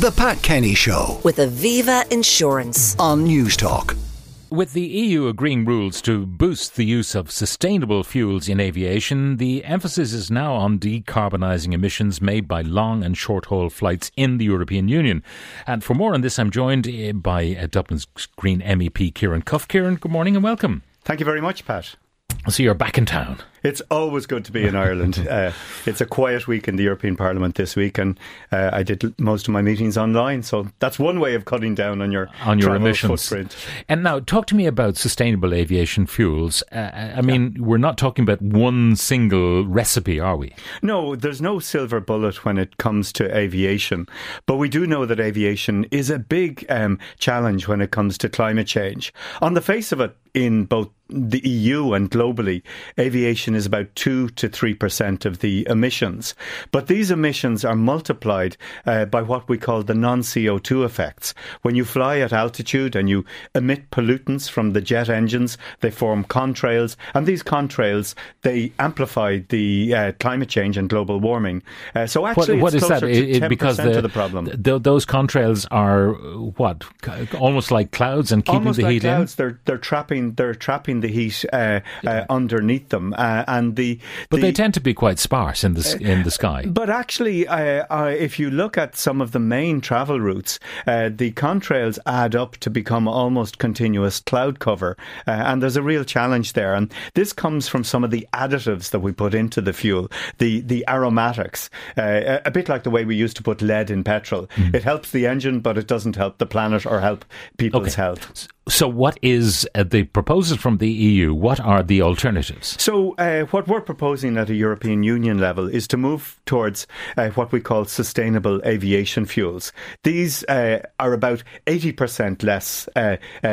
The Pat Kenny Show with Aviva Insurance. on Newstalk. With the EU agreeing rules to boost the use of sustainable fuels in aviation, the emphasis is now on decarbonising emissions made by long and short haul flights in the European Union. And for more on this, I'm joined eh, by uh, Dublin's Green MEP Ciaran Cuffe. Ciaran, good morning and welcome. Thank you very much, Pat. So you're back in town. It's always good to be in Ireland. Uh, it's a quiet week in the European Parliament this week, and uh, I did most of my meetings online. So that's one way of cutting down on your on your emissions. footprint. And now, talk to me about sustainable aviation fuels. Uh, I mean, we're not talking about one single recipe, are we? No, there's no silver bullet when it comes to aviation, but we do know that aviation is a big um, challenge when it comes to climate change. On the face of it, in both the EU and globally, aviation is about 2 to 3% of the emissions. But these emissions are multiplied uh, by what we call the non CO2 effects. When you fly at altitude and you emit pollutants from the jet engines, they form contrails, and these contrails they amplify the uh, climate change and global warming. Uh, so What, actually, what it's is that? closer It- to it- 10% because the, of the problem. th- those contrails are what almost like clouds and keeping Almost the like heat clouds, they're they're trapping they're trapping the heat uh, uh, underneath them, uh, and the. But the, they tend to be quite sparse in the in the sky. But actually, uh, uh, if you look at some of the main travel routes, uh, the contrails add up to become almost continuous cloud cover, uh, and there's a real challenge there. And this comes from some of the additives that we put into the fuel, the the aromatics, uh, a, bit like the way we used to put lead in petrol. Mm-hmm. It helps the engine, but it doesn't help the planet or help people's health. So, what is uh, the proposal from the EU? What are the alternatives? So, uh, what we're proposing at a European Union level is to move towards uh, what we call sustainable aviation fuels. These uh, are about 80% less uh, uh,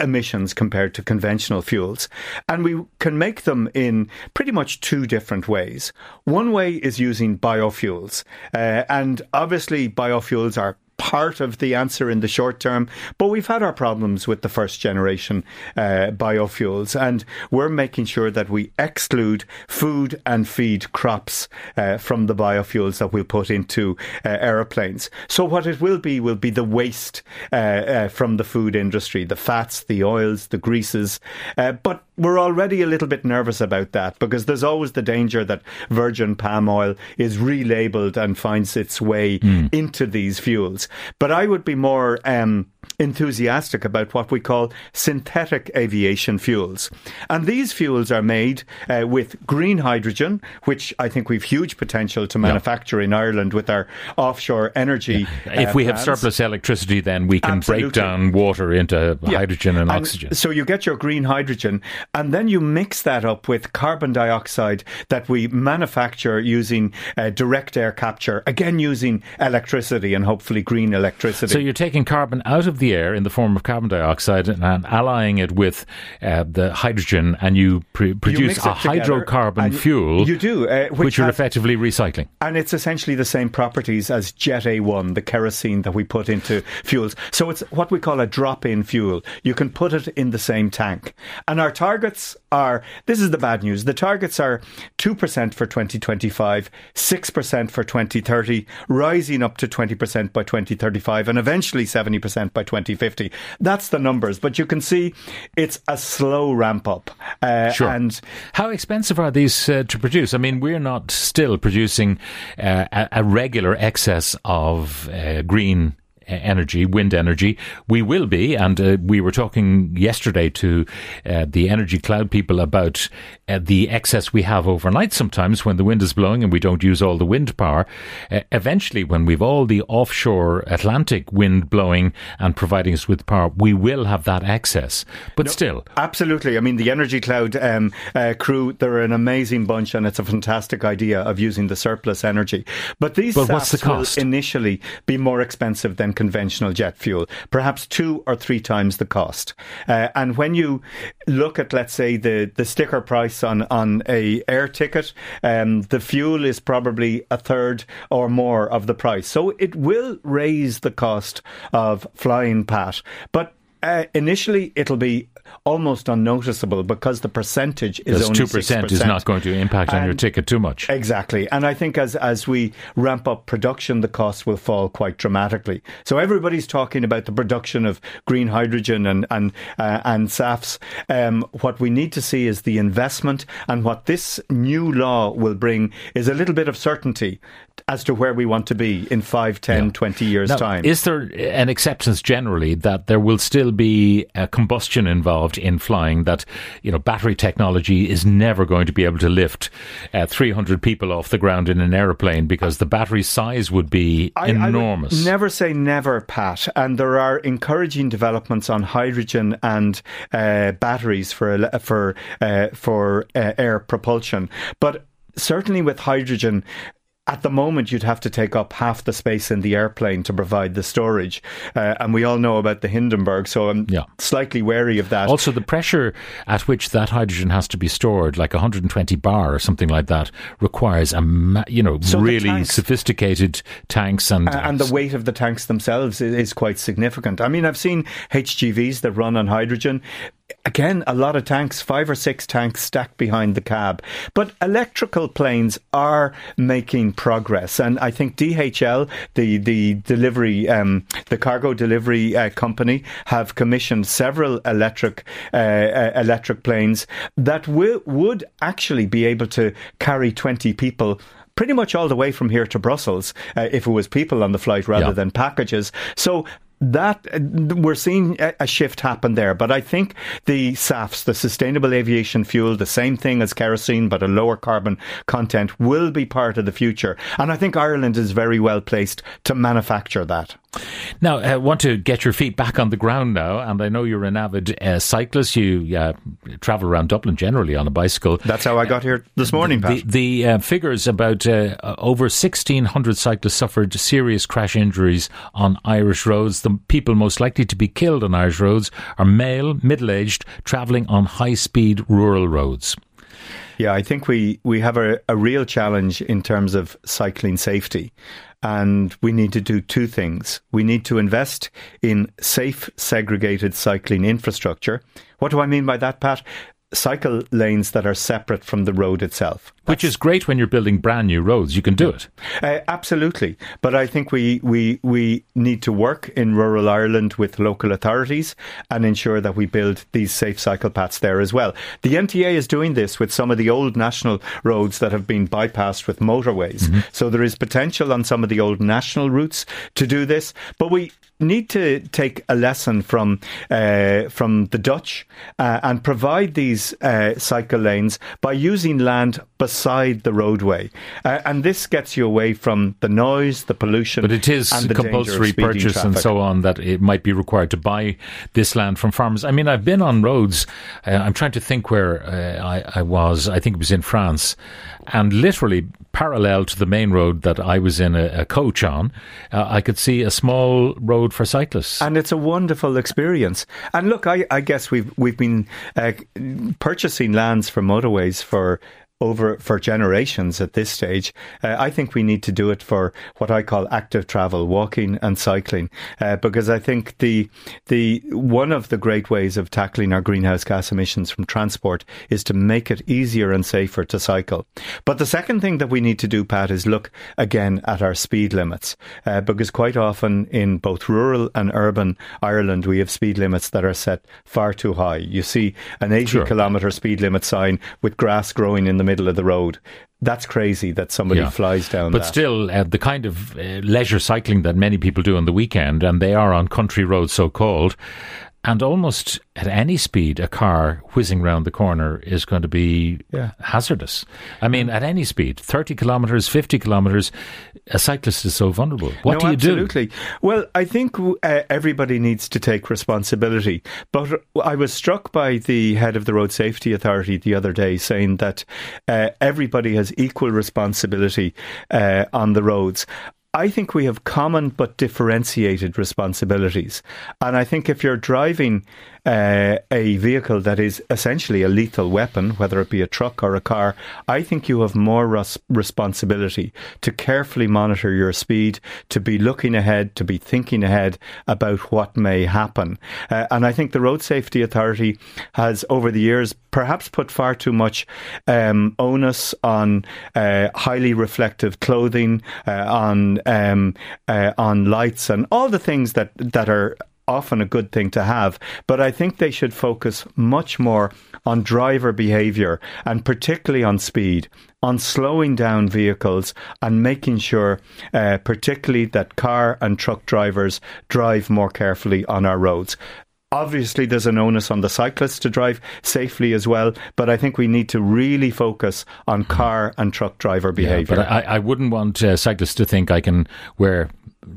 emissions compared to conventional fuels. And we can make them in pretty much two different ways. One way is using biofuels. Uh, and obviously, biofuels are part of the answer in the short term, but we've had our problems with the first generation uh, biofuels, and we're making sure that we exclude food and feed crops uh, from the biofuels that we'll put into uh, aeroplanes. So what it will be will be the waste uh, uh, from the food industry, the fats, the oils, the greases, uh, but we're already a little bit nervous about that because there's always the danger that virgin palm oil is relabeled and finds its way into these fuels. But I would be more um, enthusiastic about what we call synthetic aviation fuels. And these fuels are made uh, with green hydrogen, which I think we've huge potential to manufacture in Ireland with our offshore energy. If uh, we have surplus electricity, then we can break down water into Yeah. hydrogen and, And oxygen. So you get your green hydrogen, and then you mix that up with carbon dioxide that we manufacture using uh, direct air capture, again using electricity and hopefully green electricity. So you're taking carbon out of the air in the form of carbon dioxide and allying it with uh, the hydrogen, and you pr- produce mix a hydrocarbon fuel. You do, uh, which, which you're effectively recycling. And it's essentially the same properties as Jet A1, the kerosene that we put into fuels. So it's what we call a drop in fuel. You can put it in the same tank. And our targets are this is the bad news. The targets are 2% for 2025, 6% for 2030, rising up to 20% by 2035, and eventually 70% by 2050. That's the numbers. But you can see it's a slow ramp up. Uh, Sure. And How expensive are these uh, to produce? I mean, we're not still producing uh, a, a regular excess of uh, green energy, wind energy. We will be, and uh, we were talking yesterday to uh, the energy cloud people about uh, the excess we have overnight sometimes when the wind is blowing and we don't use all the wind power. Uh, eventually, when we've all the offshore Atlantic wind blowing and providing us with power, we will have that excess. But still, Absolutely. I mean, the Energy Cloud um, uh, crew, they're an amazing bunch and it's a fantastic idea of using the surplus energy. But these But what's the cost? initially be more expensive than conventional jet fuel, perhaps two or three times the cost. Uh, and when you look at, let's say, the, the sticker price on, on a air ticket, um, the fuel is probably a third or more of the price. So it will raise the cost of flying, Pat. But uh, initially it'll be almost unnoticeable because the percentage is only two percent is not going to impact on your ticket too much. Exactly. And I think as, as we ramp up production, the costs will fall quite dramatically. So everybody's talking about the production of green hydrogen and, and, uh, and SAFs. Um, what we need to see is the investment and what this new law will bring is a little bit of certainty as to where we want to be in 5, 10, 20 years' Now, time. Is there an acceptance generally that there will still be a combustion involved in flying? That you know, battery technology is never going to be able to lift uh, 300 people off the ground in an aeroplane because the battery size would be I- I enormous. never say never, Pat. And there are encouraging developments on hydrogen and uh, batteries for for uh, for uh, air propulsion. But certainly with hydrogen. At the moment, you'd have to take up half the space in the airplane to provide the storage, uh, and we all know about the Hindenburg. So I'm Yeah. slightly wary of that. also, the pressure at which that hydrogen has to be stored, like 120 bar or something like that, requires a ma- you know So really tanks- sophisticated tanks and Uh, and the weight of the tanks themselves is, is quite significant. I mean, I've seen HGVs that run on hydrogen. Again, a lot of tanks, five or six tanks stacked behind the cab. But electrical planes are making progress, and I think DHL, the the delivery, um, the cargo delivery uh, company, have commissioned several electric uh, uh, electric planes that will, would actually be able to carry twenty people pretty much all the way from here to Brussels uh, if it was people on the flight rather Yeah. than packages. So that uh, we're seeing a, shift happen there, but I think the SAFs, the sustainable aviation fuel, the same thing as kerosene but a lower carbon content, will be part of the future, and I think Ireland is very well placed to manufacture that. Now, I want to get your feet back on the ground now, and I know you're an avid uh, cyclist. You uh, travel around Dublin generally on a bicycle. That's how I got here this morning, Pat. The, the uh, figures about uh, over 1,600 cyclists suffered serious crash injuries on Irish roads. The people most likely to be killed on Irish roads are male, middle aged, travelling on high speed rural roads. Yeah, I think we, we have a, a real challenge in terms of cycling safety. And we need to do two things. We need to invest in safe, segregated cycling infrastructure. What do I mean by that, Pat? Cycle lanes that are separate from the road itself. Which is great when you're building brand new roads. You can do it. Uh, absolutely, but I think we, we we need to work in rural Ireland with local authorities and ensure that we build these safe cycle paths there as well. The NTA is doing this with some of the old national roads that have been bypassed with motorways. So there is potential on some of the old national routes to do this, but we need to take a lesson from uh, from the Dutch uh, and provide these uh, cycle lanes by using land beside the roadway, uh, and this gets you away from the noise, the pollution, But it is and the compulsory purchase and so on that it might be required to buy this land from farmers. I mean, I've been on roads. Uh, I'm trying to think where uh, I, I was. I think it was in France, and literally parallel to the main road that I was in a, a coach on, uh, I could see a small road for cyclists. and it's a wonderful experience. And look, I, I guess we've we've been uh, purchasing lands for motorways for over for generations at this stage. Uh, I think we need to do it for what I call active travel, walking and cycling, uh, because I think the the one of the great ways of tackling our greenhouse gas emissions from transport is to make it easier and safer to cycle. But the second thing that we need to do, Pat, is look again at our speed limits, uh, because quite often in both rural and urban Ireland we have speed limits that are set far too high. You see an 80 Sure. kilometre speed limit sign with grass growing in the middle of the road. That's crazy that somebody Yeah. flies down But that. still, uh, the kind of uh, leisure cycling that many people do on the weekend, and they are on country roads, so called, and almost at any speed, a car whizzing round the corner is going to be Yeah. hazardous. I mean, at any speed, 30 kilometres, 50 kilometres, a cyclist is so vulnerable. What no, do you do? absolutely. Well, I think uh, everybody needs to take responsibility. But I was struck by the head of the Road Safety Authority the other day saying that uh, everybody has equal responsibility uh, on the roads. I think we have common but differentiated responsibilities. And I think if you're driving uh, a vehicle that is essentially a lethal weapon, whether it be a truck or a car, I think you have more res- responsibility to carefully monitor your speed, to be looking ahead, to be thinking ahead about what may happen. Uh, and I think the Road Safety Authority has, over the years, perhaps put far too much um, onus on uh, highly reflective clothing, uh, on um, uh, on lights, and all the things that that are often a good thing to have. But I think they should focus much more on driver behaviour and particularly on speed, on slowing down vehicles and making sure, uh, particularly that car and truck drivers drive more carefully on our roads. Obviously, there's an onus on the cyclists to drive safely as well, but I think we need to really focus on car and truck driver behaviour. Yeah, but I, I wouldn't want uh, cyclists to think I can wear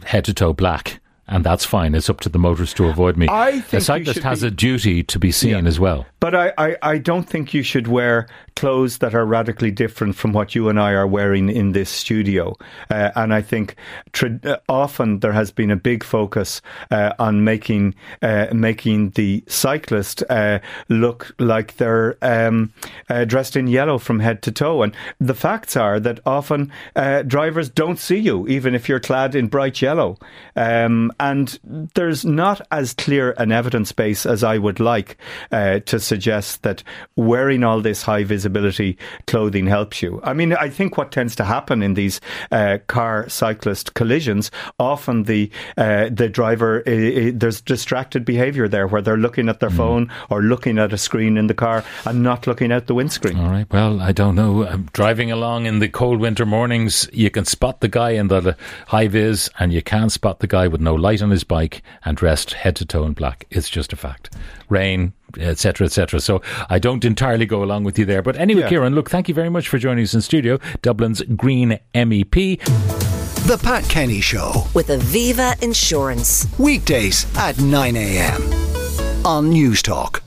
head to toe black and that's fine. It's up to the motorist to avoid me. I think a cyclist has be, a duty to be seen yeah. as well. But I, I, I, don't think you should wear clothes that are radically different from what you and I are wearing in this studio. Uh, and I think tra- uh, often there has been a big focus uh, on making uh, making the cyclist uh, look like they're um, uh, dressed in yellow from head to toe. And the facts are that often drivers don't see you, even if you're clad in bright yellow. Um, and there's not as clear an evidence base as I would like to suggest that wearing all this high visibility clothing helps you. I mean, I think what tends to happen in these uh, car cyclist collisions, often the uh, the driver there's distracted behaviour there where they're looking at their mm. phone or looking at a screen in the car and not looking out the windscreen. All right. Well, I don't know. I'm driving along in the cold winter mornings, you can spot the guy in the high vis, and you can't spot the guy with no light on his bike and dressed head to toe in black. It's just a fact. Rain, etc., etc. So I don't entirely go along with you there. But anyway, yeah. Ciaran, look, thank you very much for joining us in studio. Dublin's Green MEP. The Pat Kenny Show with Aviva Insurance. Weekdays at 9 a.m. on Newstalk.